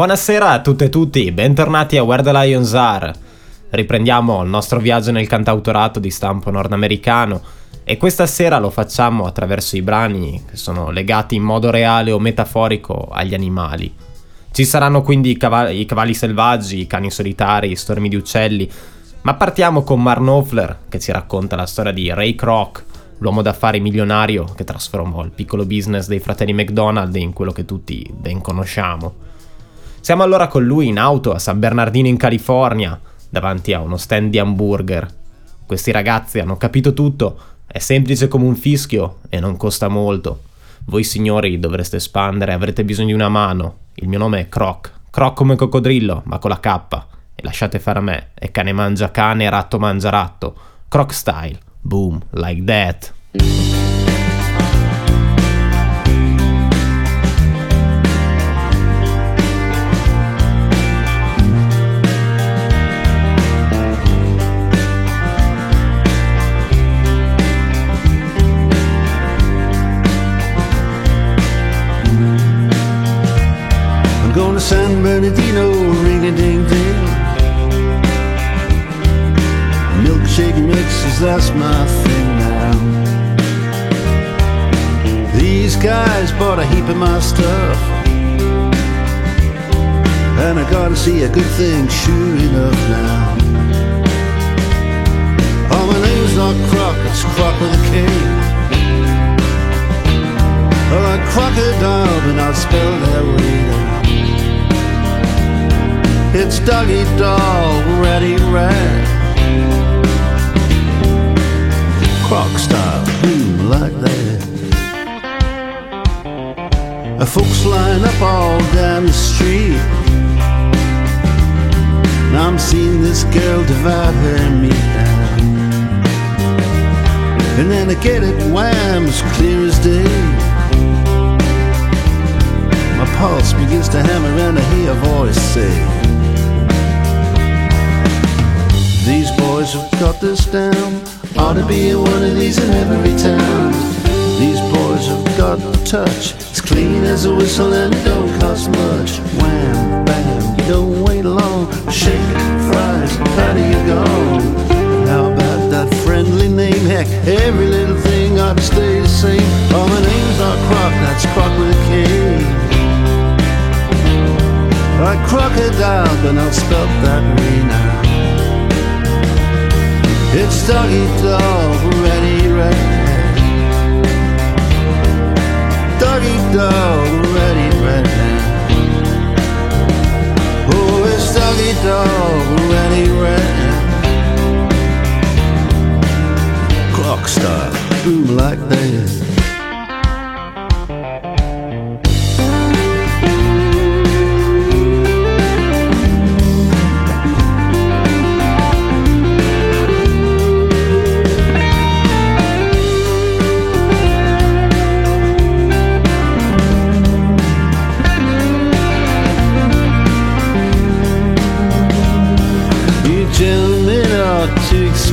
Buonasera a tutte e tutti, bentornati a Where the Lions Are. Riprendiamo il nostro viaggio nel cantautorato di stampo nordamericano e questa sera lo facciamo attraverso i brani che sono legati in modo reale o metaforico agli animali. Ci saranno quindi i cavalli, i cavalli selvaggi, i cani solitari, i stormi di uccelli, ma partiamo con Marn Knopfler che ci racconta la storia di Ray Kroc, l'uomo d'affari milionario che trasformò il piccolo business dei fratelli McDonald in quello che tutti ben conosciamo. Siamo allora con lui in auto a San Bernardino in California, davanti a uno stand di hamburger. Questi ragazzi hanno capito tutto, è semplice come un fischio e non costa molto. Voi signori dovreste espandere, avrete bisogno di una mano. Il mio nome è Croc, Croc come coccodrillo, ma con la K. E lasciate fare a me, è cane mangia cane, ratto mangia ratto. Croc style, boom, like that. To San Bernardino, ring a ding ding. Milkshake mixes, that's my thing now. These guys bought a heap of my stuff. And I gotta see a good thing, sure enough now. Oh, my name's not Kroc, it's Kroc with a K. Oh, like crocodile, but not spelled that way now. It's doggy dog, ready rat. Croc style, boom like that. Folks line up all down the street. Now I'm seeing this girl divide her and me down. And then I get it wham, as clear as day. My pulse begins to hammer and I hear a voice say, These boys have got this down. Ought to be one of these in every town. These boys have got touch. It's clean as a whistle and it don't cost much. Wham, bam, you don't wait long. Shake, fries, how do you go? How about that friendly name? Heck, every little thing ought to stay the same. Oh, my name's not Kroc, that's Kroc with a K. Like crocodile, but not spelt that way now. It's doggy dog, ready, red. Doggy dog, ready, red. Oh, it's doggy dog, ready, red. Kroc style, boom like that.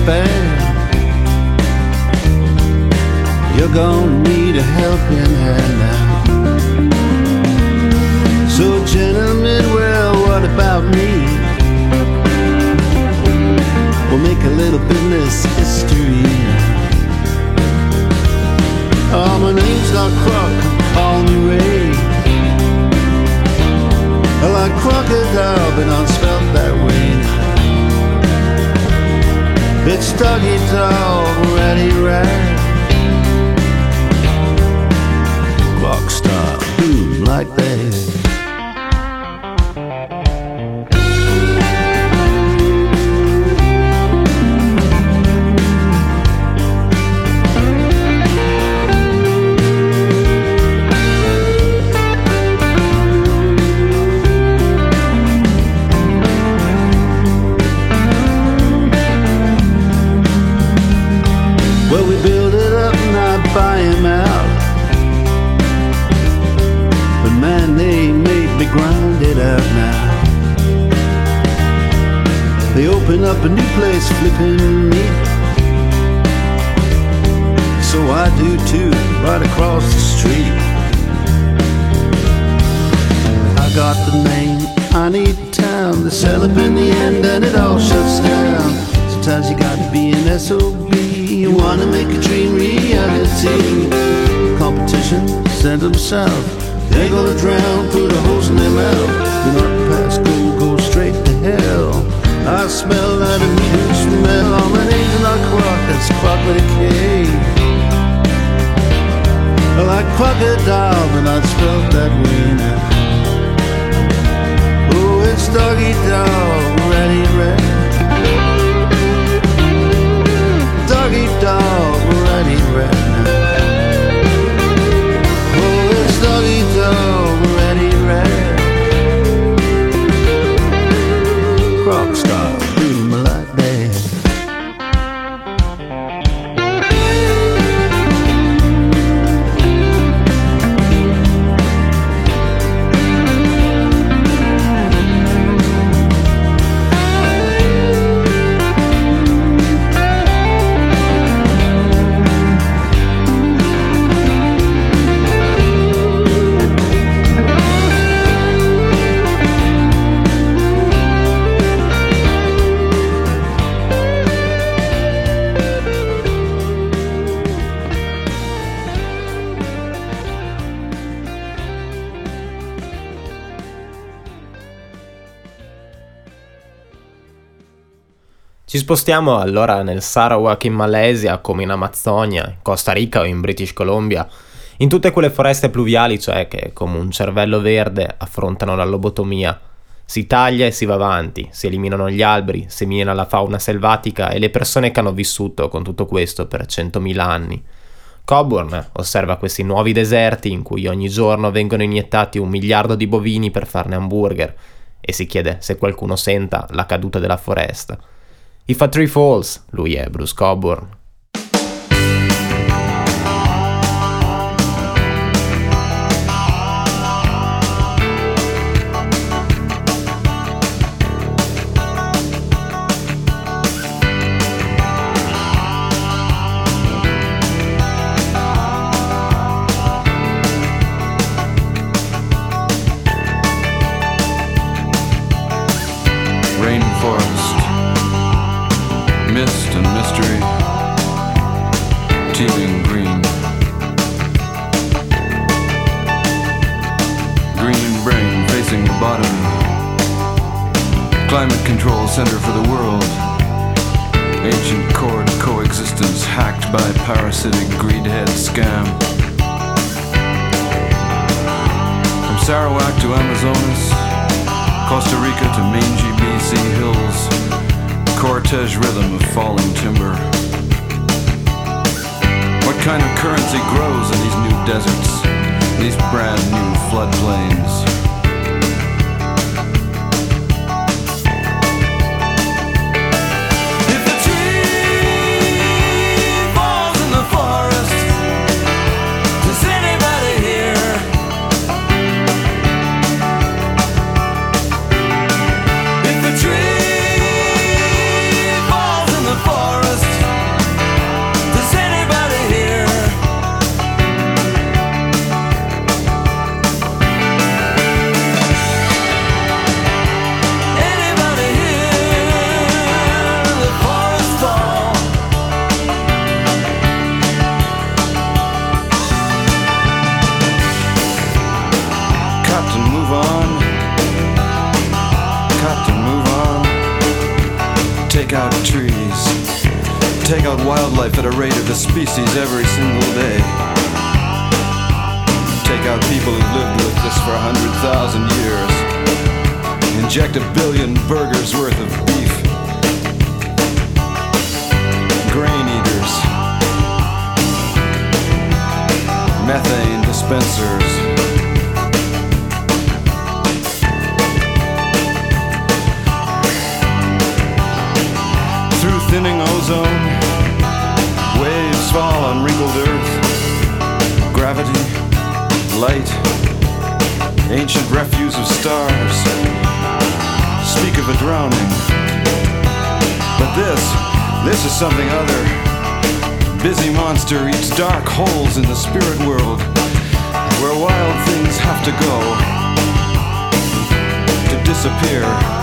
Expand. You're gonna need a helping hand now. So, gentlemen, well, what about me? We'll make a little business history. Oh, my name's not Kroc, call me Ray. I like crocodile, but not spelled It's doggy dog, ready, rat. Clock stop, boom, like that. A new place, flipping me. So I do too, right across the street. I got the name, I need town. They sell up in the end and it all shuts down. Sometimes you gotta be an SOB. You wanna make a dream reality. Competition, send them south. They're gonna drown, put a hose in their mouth. Do not pass go, go straight. I smell that immediate smell. I'm an angel, not Kroc, that's Kroc with a K. Like crocodile, but not spelled that way now. Oh, it's doggy dog, ready, ready. Doggy dog, ready, ready Ci spostiamo allora nel Sarawak in Malesia, come in Amazzonia, in Costa Rica o in British Columbia, in tutte quelle foreste pluviali, cioè che come un cervello verde affrontano la lobotomia. Si taglia e si va avanti, si eliminano gli alberi, si mina la fauna selvatica e le persone che hanno vissuto con tutto questo per centomila anni. Coburn osserva questi nuovi deserti in cui ogni giorno vengono iniettati un miliardo di bovini per farne hamburger e si chiede se qualcuno senta la caduta della foresta. A tree falls, lui è Bruce Coburn. Species every single day. Take out people who've lived with this for a hundred thousand years. Inject a billion burgers worth of beef. Grain eaters. Methane dispensers. Light, ancient refuse of stars. speak of a drowning. But this, this is something other. Busy monster eats dark holes in the spirit world, where wild things have to go to disappear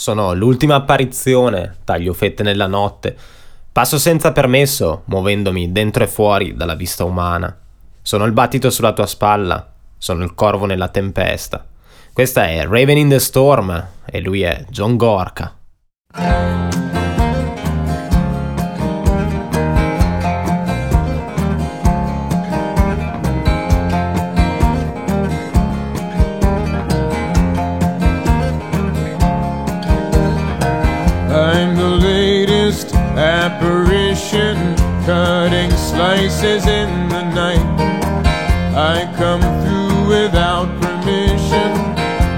Sono l'ultima apparizione, taglio fette nella notte. Passo senza permesso, muovendomi dentro e fuori dalla vista umana. Sono il battito sulla tua spalla, sono il corvo nella tempesta. Questa è Raven in the Storm e lui è John Gorka. Apparition, cutting slices in the night. I come through without permission,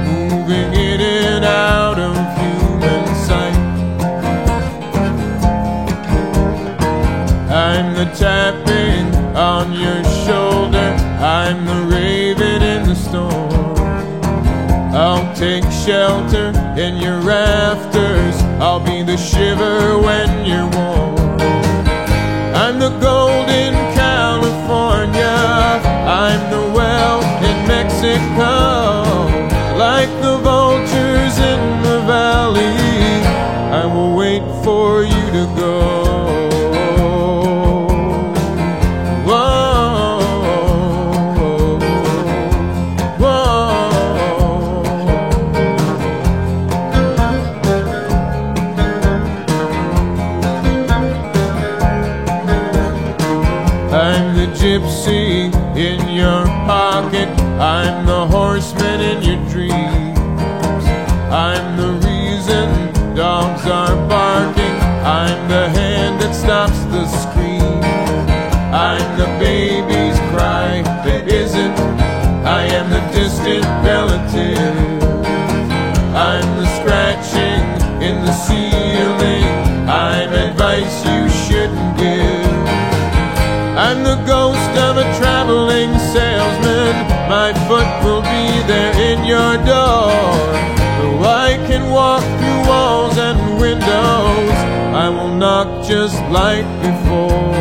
moving in and out of human sight. I'm the tapping on your shoulder, I'm the raven in the storm. I'll take shelter in your rafters. I'll be the shiver when you're warm. The gold in California. I'm the well in Mexico. Like the vultures in the valley, I will wait for you to go. Gypsy just like before.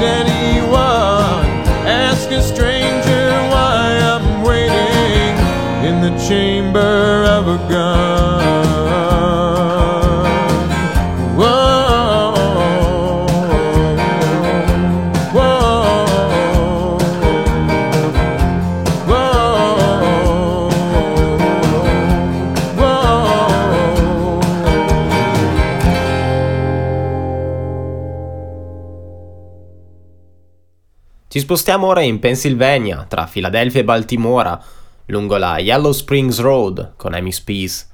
Just Ci spostiamo ora in Pennsylvania, tra Filadelfia e Baltimora, lungo la Yellow Springs Road con Amy Spees.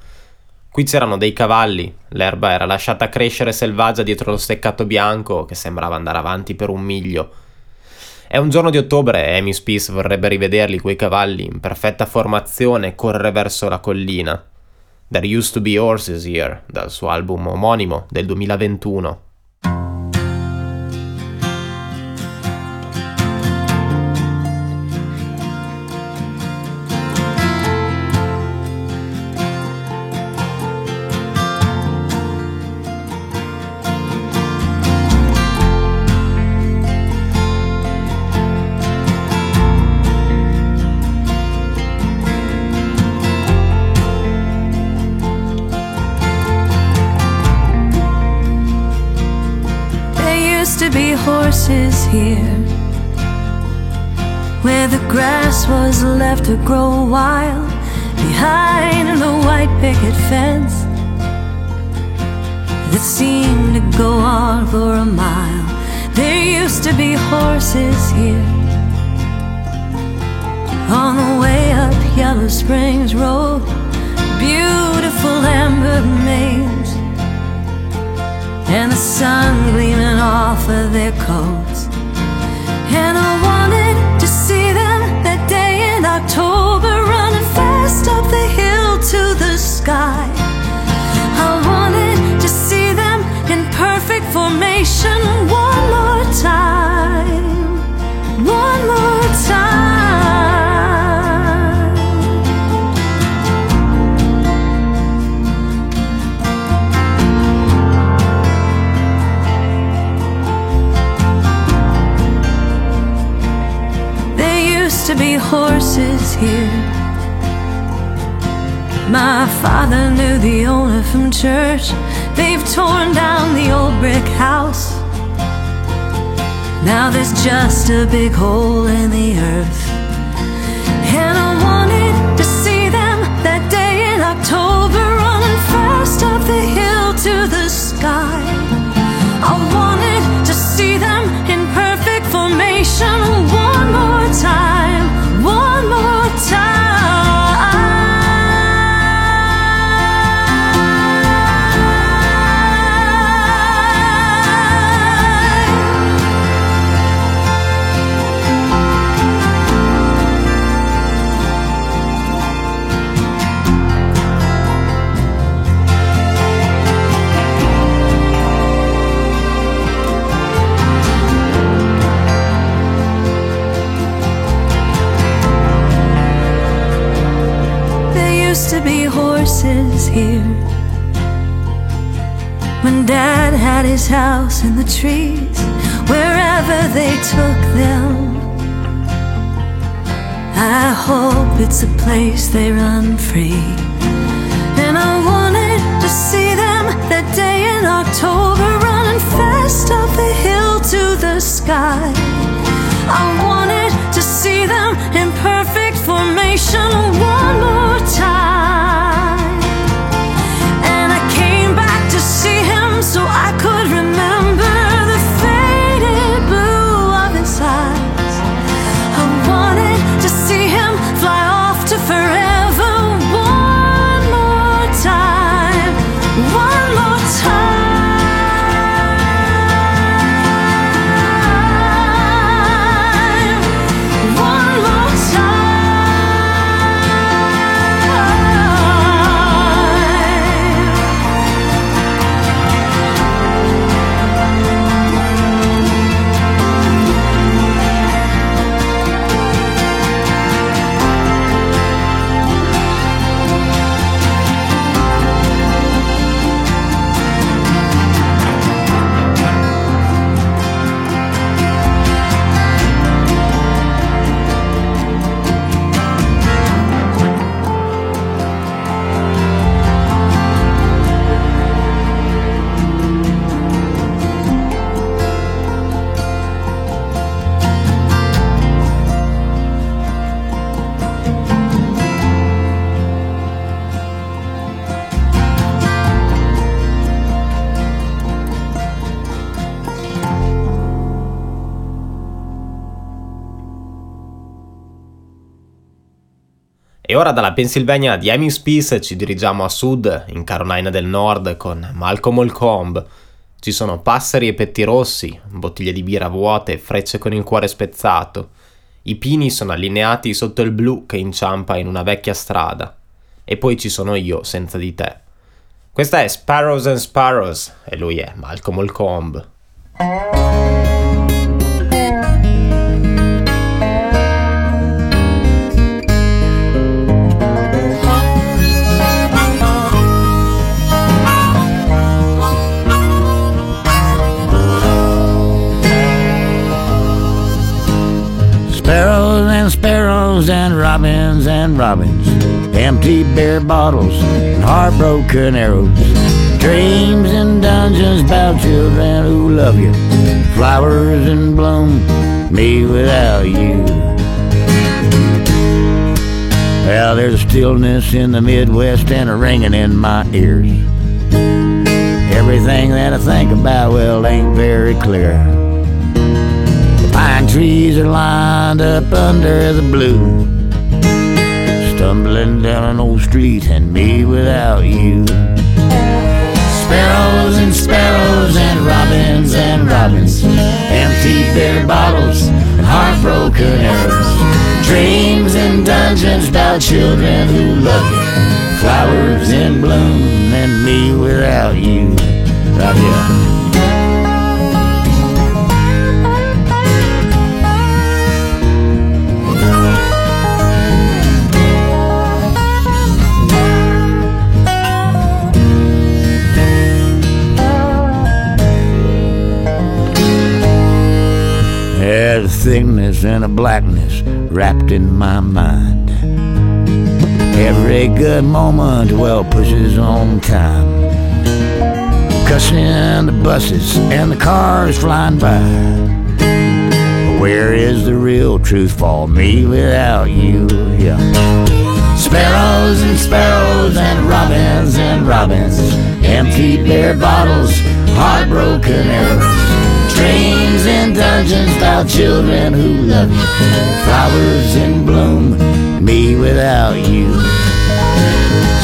Qui c'erano dei cavalli, l'erba era lasciata crescere selvaggia dietro lo steccato bianco che sembrava andare avanti per un miglio. È un giorno di ottobre e Amy Spees vorrebbe rivederli quei cavalli in perfetta formazione correre verso la collina. There Used to Be Horses Here, dal suo album omonimo del 2021. To grow wild Behind the white picket fence That seemed to go on for a mile There used to be horses here On the way up Yellow Springs Road Beautiful amber maze and the sun gleaming off of their coats. And I wanted October, running fast up the hill to the sky. Father knew the owner from church. They've torn down the old brick house. Now there's just a big hole in the earth. Horses here when Dad had his house in the trees, wherever they took them. I hope it's a place they run free. And I wanted to see them that day in October, running fast up the hill to the sky. I wanted to see them in perfect formation ora dalla Pennsylvania di Amy Peace ci dirigiamo a sud, in Carolina del Nord, con Malcolm Holcomb. Ci sono passeri e petti rossi, bottiglie di birra vuote frecce con il cuore spezzato. I pini sono allineati sotto il blu che inciampa in una vecchia strada. E poi ci sono io senza di te. Questa è Sparrows and Sparrows e lui è Malcolm Holcomb. And sparrows and robins and robins, empty beer bottles and heartbroken arrows, dreams and dungeons about children who love you, flowers in bloom, me without you. Well, there's a stillness in the Midwest and a ringing in my ears. Everything that I think about, well, ain't very clear. Trees are lined up under the blue. Stumbling down an old street and me without you. Sparrows and sparrows and robins and robins. Empty beer bottles and heartbroken arrows. Dreams and dungeons about children who love you. Flowers in bloom and me without you. Right here. There's a thickness and a blackness wrapped in my mind. Every good moment, well, pushes on time. Cussing the buses and the cars flying by. Where is the real truth for me without you? Yeah. Sparrows and sparrows and robins and robins, empty beer bottles, heartbroken arrows. And dungeons about children who love you. Flowers in bloom, me without you.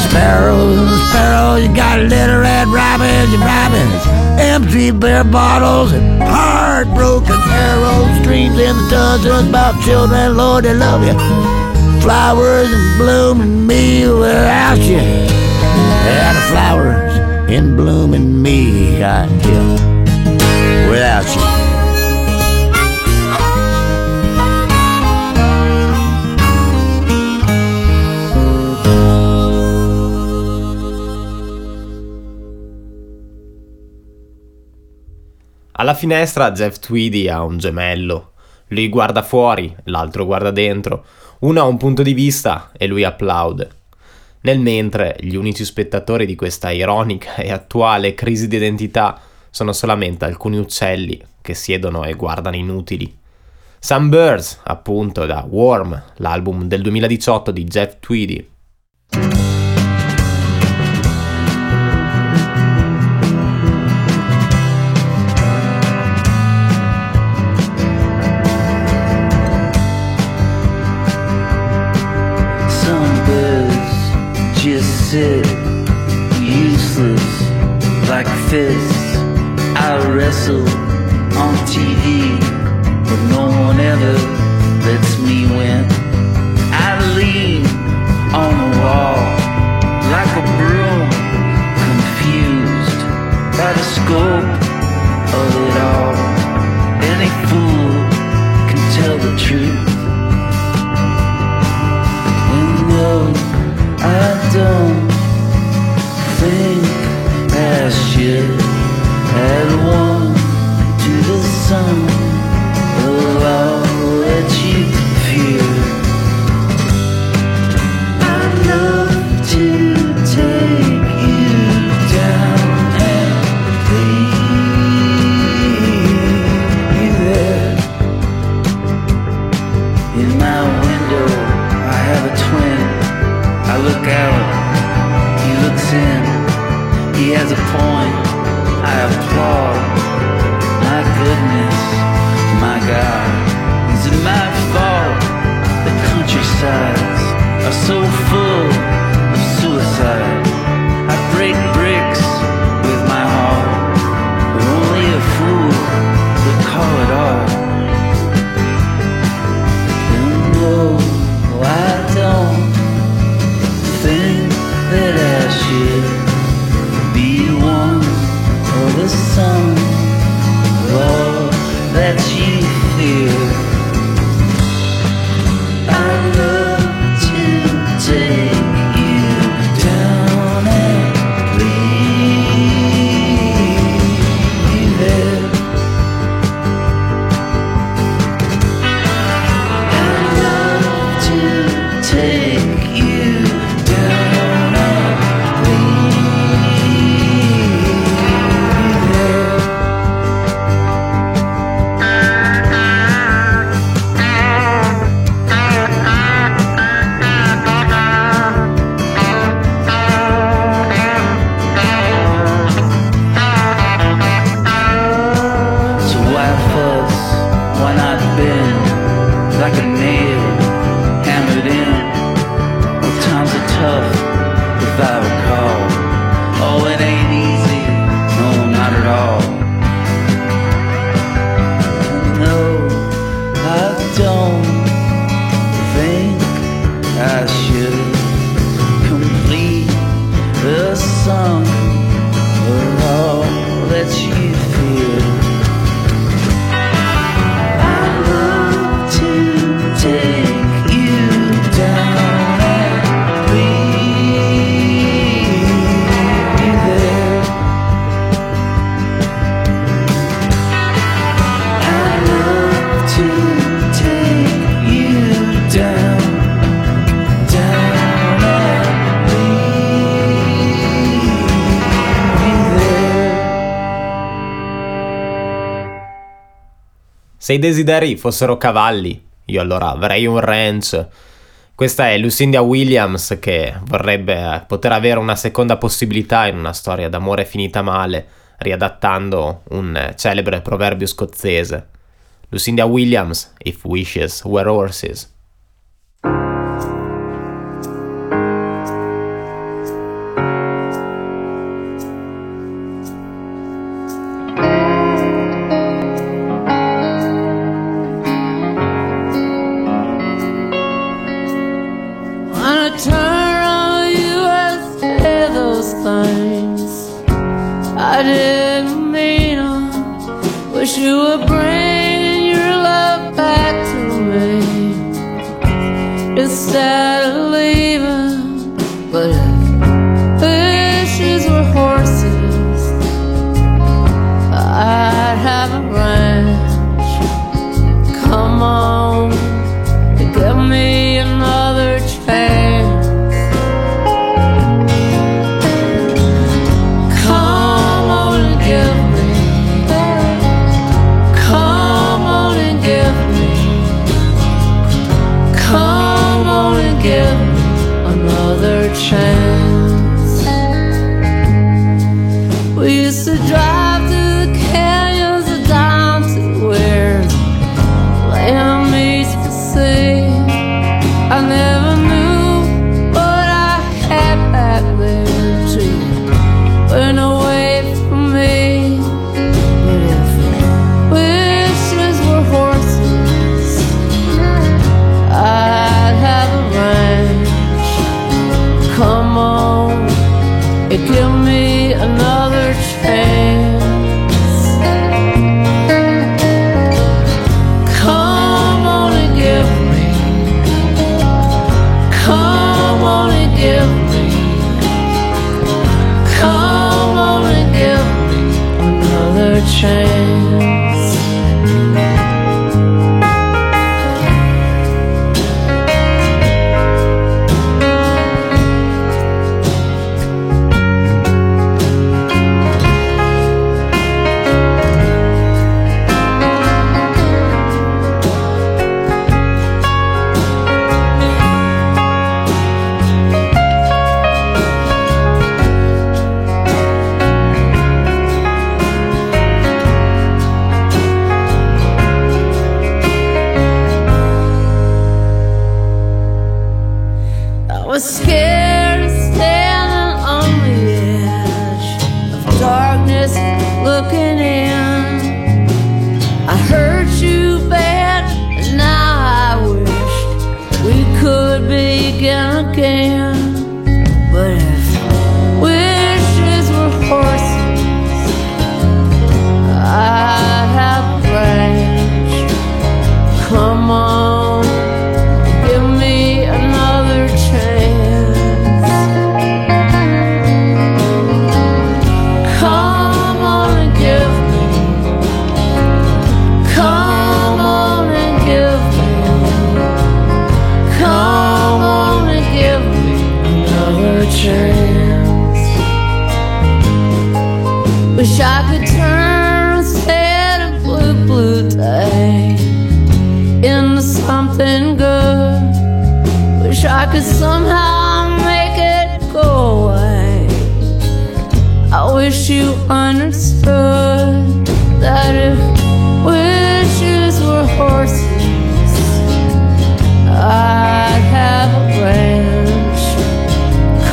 Sparrows sparrows, you got little red robins and robins. Empty beer bottles and heartbroken arrows. Dreams and dungeons about children, Lord, they love you. Flowers in bloom and me without you. And the flowers in bloom and me, I yeah without you. Alla finestra Jeff Tweedy ha un gemello. Lui guarda fuori, l'altro guarda dentro. Uno ha un punto di vista e lui applaude. Nel mentre gli unici spettatori di questa ironica e attuale crisi di identità sono solamente alcuni uccelli che siedono e guardano inutili. Some Birds, appunto, da Warm, l'album del 2018 di Jeff Tweedy. Wrestle Se i desideri fossero cavalli, io allora avrei un ranch. Questa è Lucinda Williams che vorrebbe eh, poter avere una seconda possibilità in una storia d'amore finita male, riadattando un eh, celebre proverbio scozzese. Lucinda Williams, If Wishes Were Horses.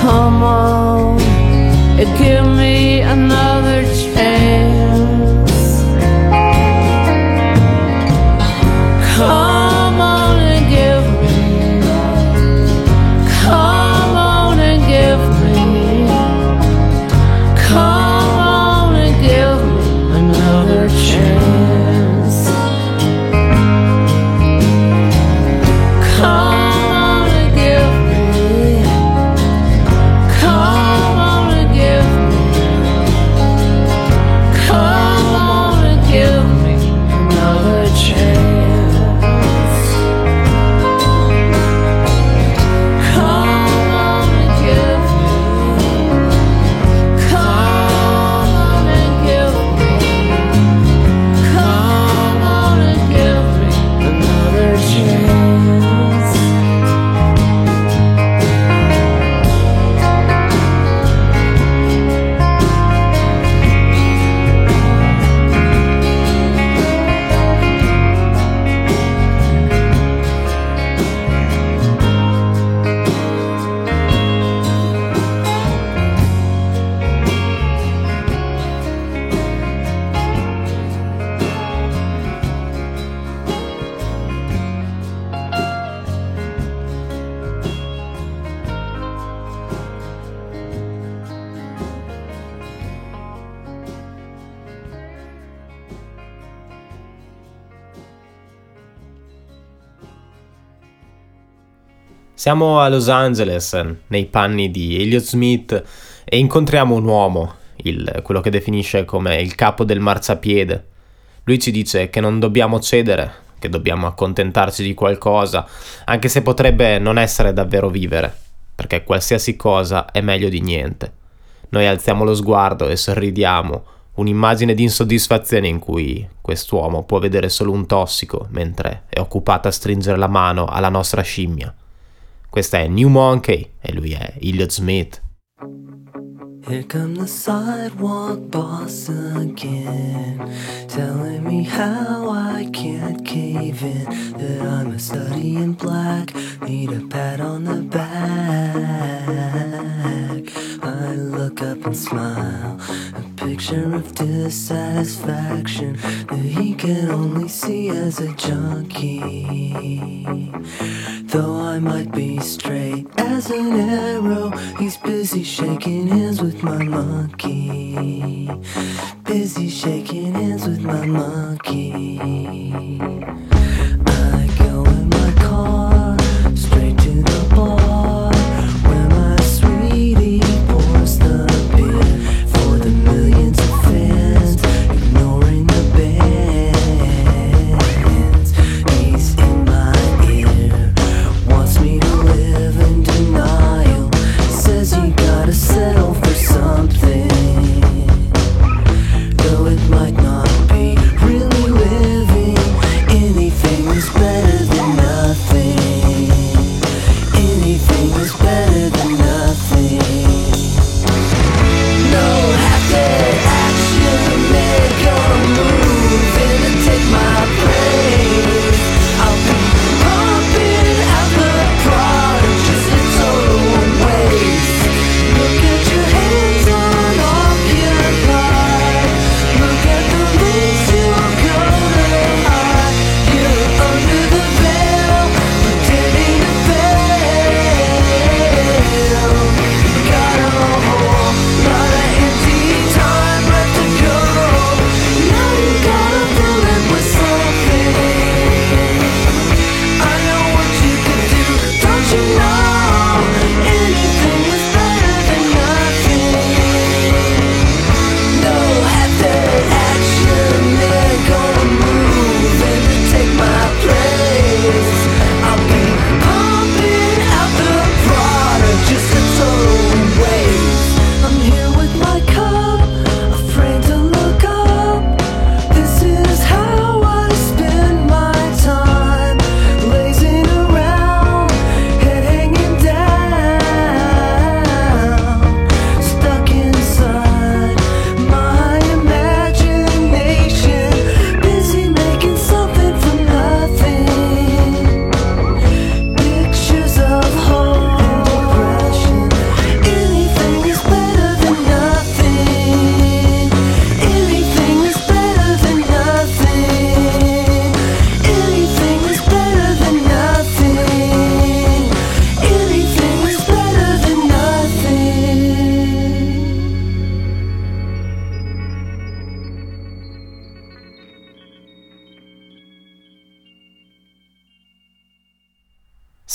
Come on, and give me Siamo a Los Angeles, nei panni di Elliot Smith, e incontriamo un uomo, il- quello che definisce come il capo del marciapiede. Lui ci dice che non dobbiamo cedere, che dobbiamo accontentarci di qualcosa, anche se potrebbe non essere davvero vivere, perché qualsiasi cosa è meglio di niente. Noi alziamo lo sguardo e sorridiamo, un'immagine di insoddisfazione in cui quest'uomo può vedere solo un tossico mentre è occupato a stringere la mano alla nostra scimmia. Questa è New Monkey e lui è Elliott Smith. Here come the sidewalk boss again, telling me how I can't cave in, that I'm a study in black, need a pat on the back. I look up and smile, picture of dissatisfaction that he can only see as a junkie. Though I might be straight as an arrow, he's busy shaking hands with my monkey. Busy shaking hands with my monkey.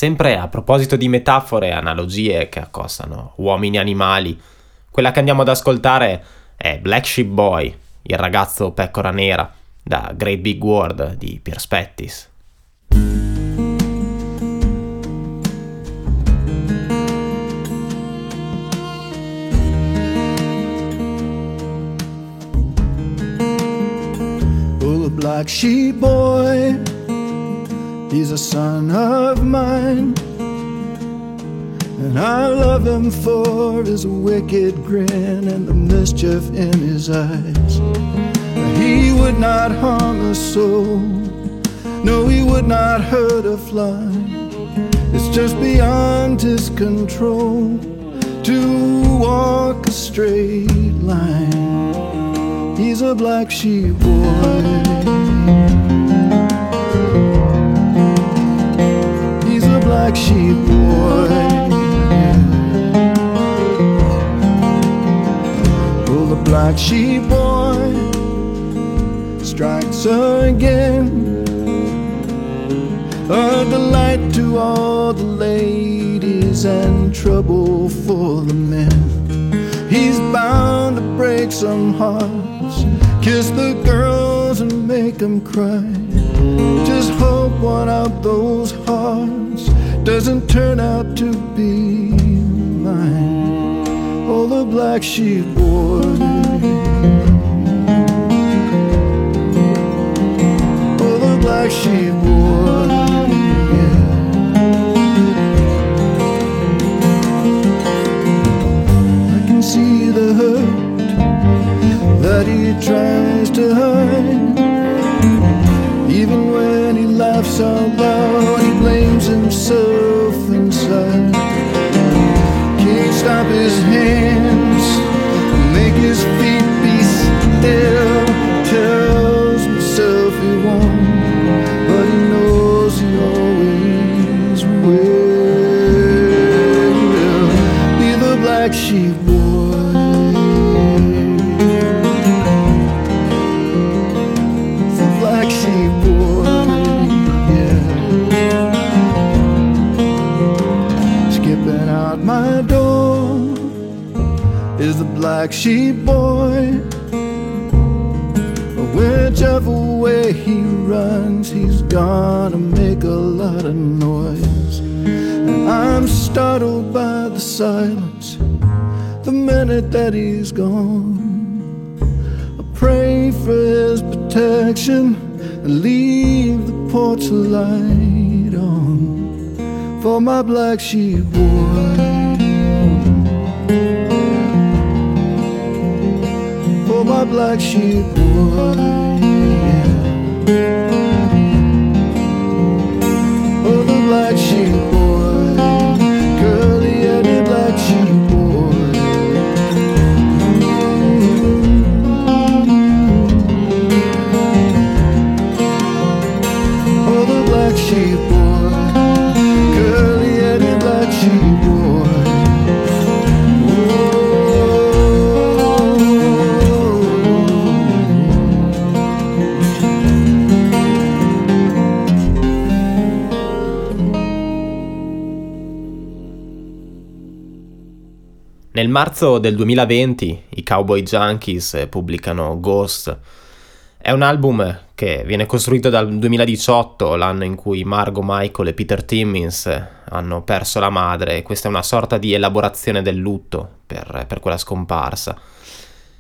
Sempre a proposito di metafore e analogie che accostano uomini e animali, quella che andiamo ad ascoltare è Black Sheep Boy, il ragazzo pecora nera, da Great Big World di Perspettis. Oh, black sheep boy, he's a son of mine. And I love him for his wicked grin and the mischief in his eyes. He would not harm a soul, no, he would not hurt a fly. It's just beyond his control to walk a straight line. He's a black sheep boy. Black sheep boy. Well, the black sheep boy strikes again. A delight to all the ladies and trouble for the men. He's bound to break some hearts, kiss the girls and make them cry. Just hope one of those hearts doesn't turn out to be mine. Oh, the black sheep boy. Oh, the black sheep boy. Yeah. I can see the hurt that he tries to hide. Even when he laughs out loud, sheep boy. Whichever way he runs, he's gonna make a lot of noise. And I'm startled by the silence the minute that he's gone. I pray for his protection and leave the porch light on for my black sheep boy. My black sheep boy. yeah. Nel marzo del 2020 i Cowboy Junkies pubblicano Ghost. È un album che viene costruito dal 2018, l'anno in cui Margo Michael e Peter Timmins hanno perso la madre, e questa è una sorta di elaborazione del lutto per, per quella scomparsa.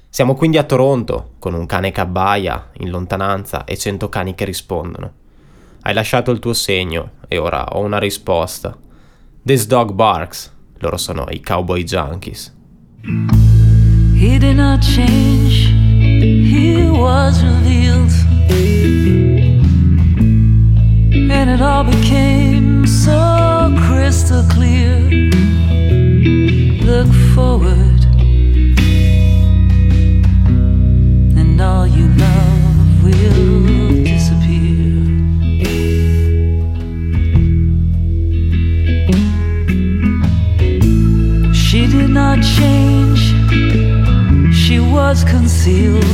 Siamo quindi a Toronto, con un cane cabbaia in lontananza e cento cani che rispondono. Hai lasciato il tuo segno e ora ho una risposta. This dog barks. Loro sono i Cowboy Junkies. He did not change, he was revealed. And it all became so crystal clear. Look forward, and all you love will not change. She was concealed,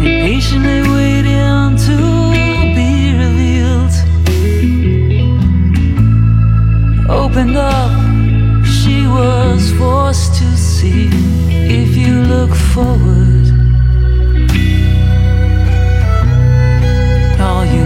impatiently waiting to be revealed. Opened up, she was forced to see if you look forward. All you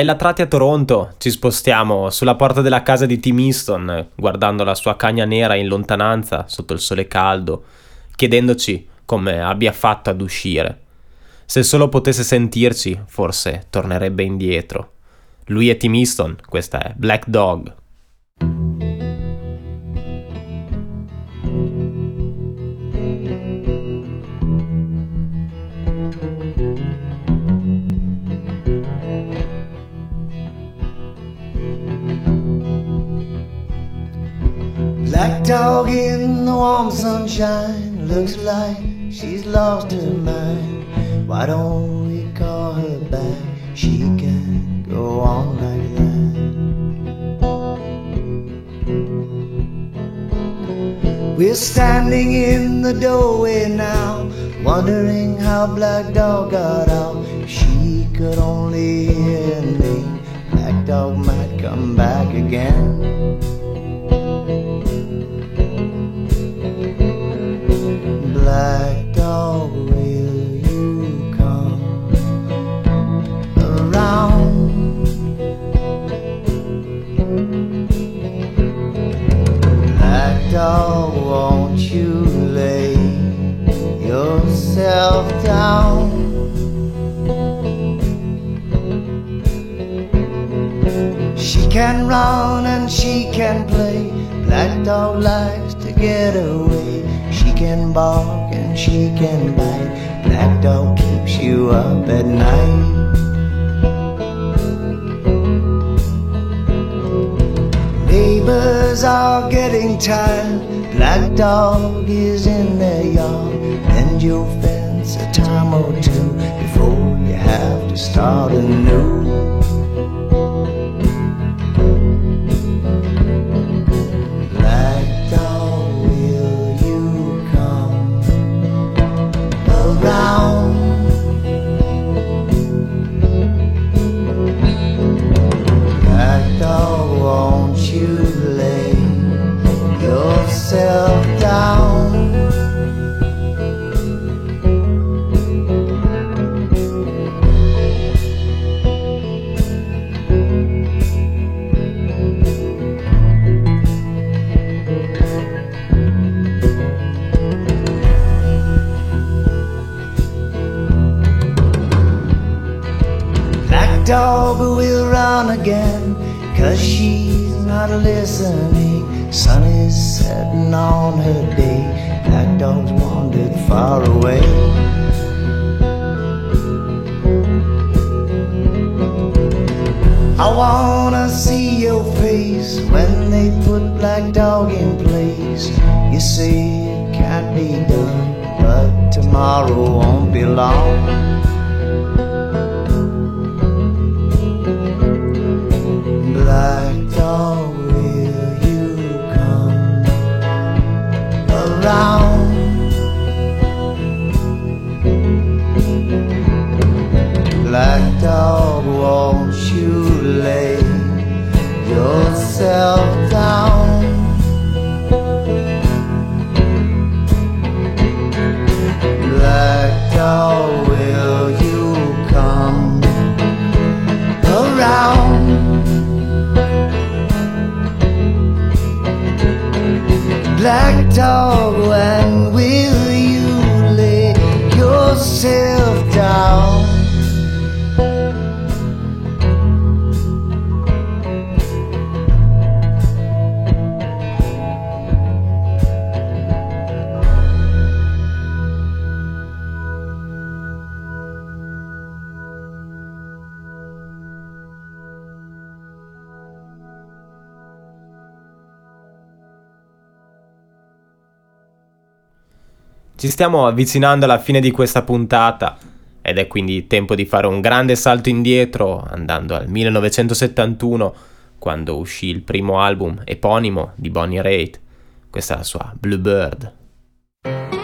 Dai latrati a Toronto ci spostiamo sulla porta della casa di Tim Easton, guardando la sua cagna nera in lontananza sotto il sole caldo, chiedendoci come abbia fatto ad uscire. Se solo potesse sentirci, forse tornerebbe indietro. Lui è Tim Easton, questa è Black Dog. Black dog in the warm sunshine looks like she's lost her mind. Why don't we call her back? She can go on like that. We're standing in the doorway now, wondering how Black Dog got out. If she could only hear me, Black Dog might come back again. Black dog, will you come around? Black dog, won't you lay yourself down? She can run and she can play. Black dog likes to get away. Can bark and she can bite. Black dog keeps you up at night. Neighbors are getting tired. Black dog is in their yard. Mend your fence a time or two before you have to start anew. around. ci stiamo avvicinando alla fine di questa puntata ed è quindi tempo di fare un grande salto indietro andando al 1971 quando uscì il primo album eponimo di Bonnie Raitt, questa è la sua Bluebird.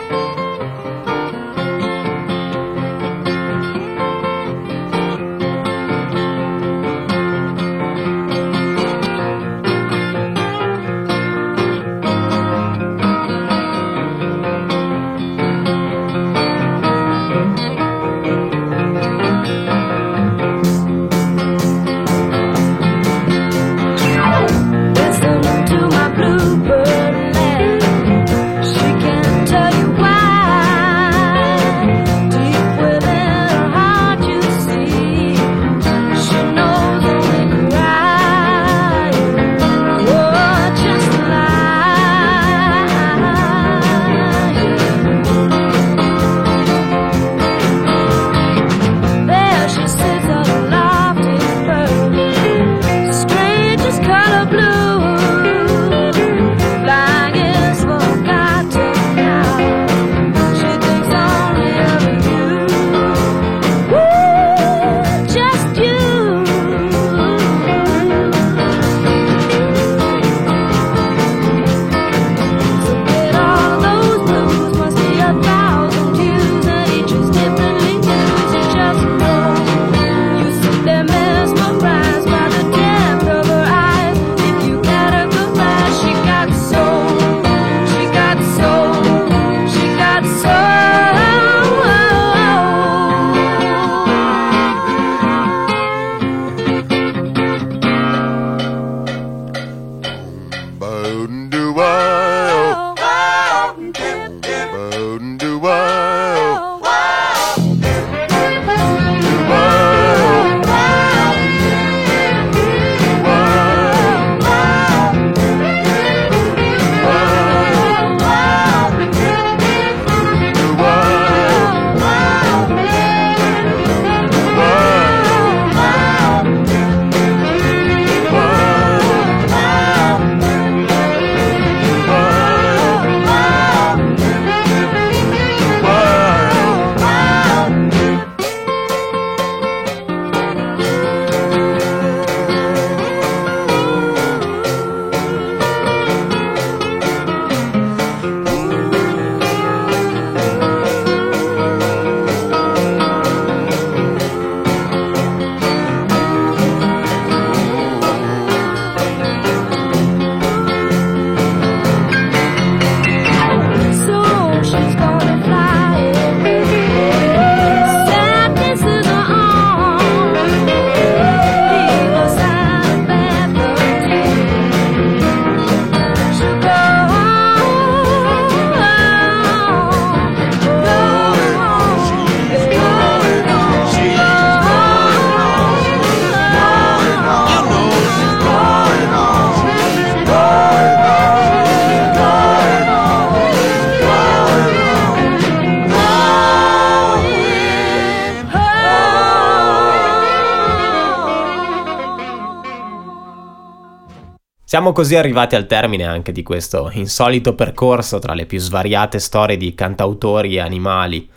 Siamo così arrivati al termine anche di questo insolito percorso tra le più svariate storie di cantautori e animali.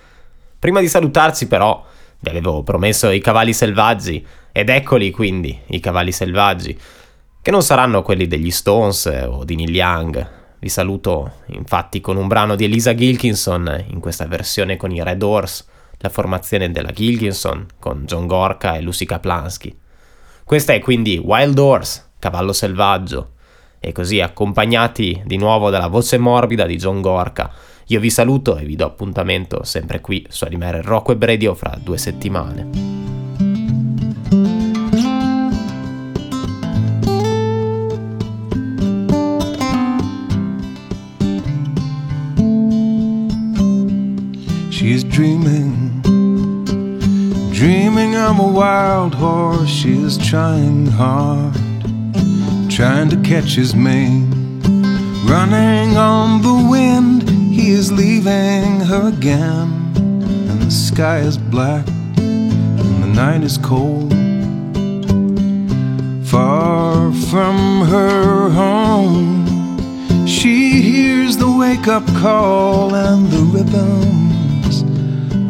Prima di salutarci però vi avevo promesso i cavalli selvaggi ed eccoli quindi i cavalli selvaggi, che non saranno quelli degli Stones o di Neil Young. Vi saluto infatti con un brano di Elisa Gilkinson in questa versione con i Red Horse, la formazione della Gilkinson con John Gorka e Lucy Kaplansky. Questa è quindi Wild Horse, cavallo selvaggio, e così accompagnati di nuovo dalla voce morbida di John Gorka. Io vi saluto e vi do appuntamento sempre qui su Animare Rocco e Radio fra due settimane. She's dreaming, dreaming I'm a wild horse. She is trying hard, trying to catch his mane. Running on the wind, he is leaving her again. And the sky is black, and the night is cold. Far from her home, she hears the wake up call and the rhythms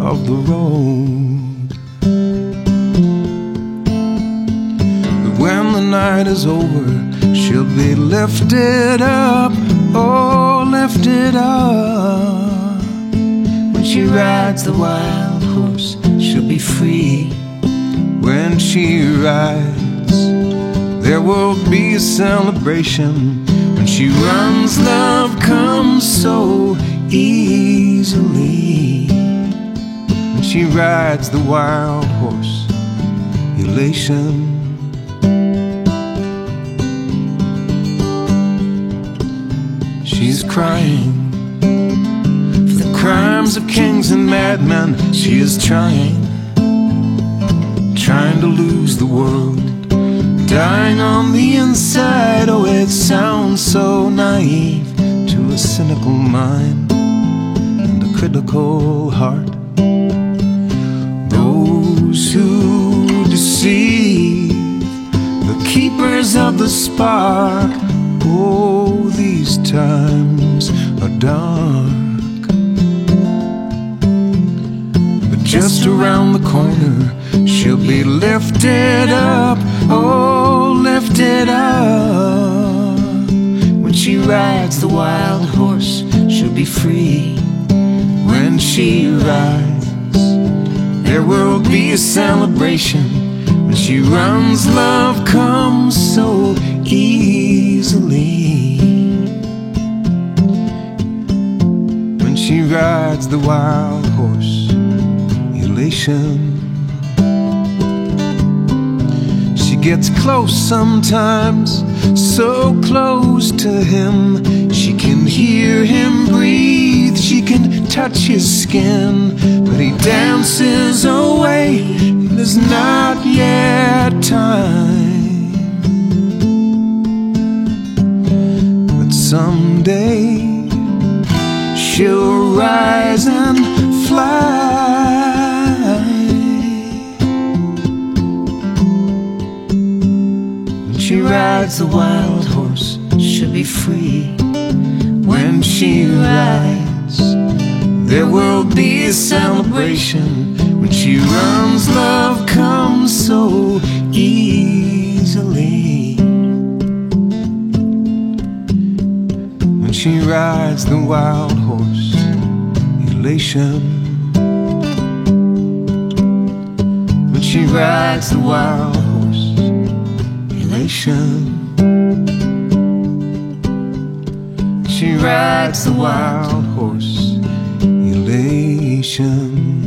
of the road. But when the night is over, she'll be lifted up, oh, lifted up. When she rides the wild horse, she'll be free. When she rides, there will be a celebration. When she runs, love comes so easily. When she rides the wild horse, elation. She's crying for the crimes of kings and madmen. She is trying, trying to lose the world. Dying on the inside, oh, it sounds so naive to a cynical mind and a critical heart. Those who deceive, the keepers of the spark, oh, these times are dark. But just around the corner, she'll be lifted up, oh, lifted up. When she rides the wild horse, she'll be free. When she rides, there will be a celebration. When she runs, love comes so easily. When she rides the wild horse, elation. She gets close sometimes, so close to him. She can hear him breathe, she can touch his skin, but he dances away. There's not yet time, someday she'll rise and fly. When she rides the wild horse, she'll be free. When she rides, there will be a celebration. When she runs, love comes so easily. She rides the wild horse, elation. When she rides the wild horse, elation. She rides the wild horse, elation.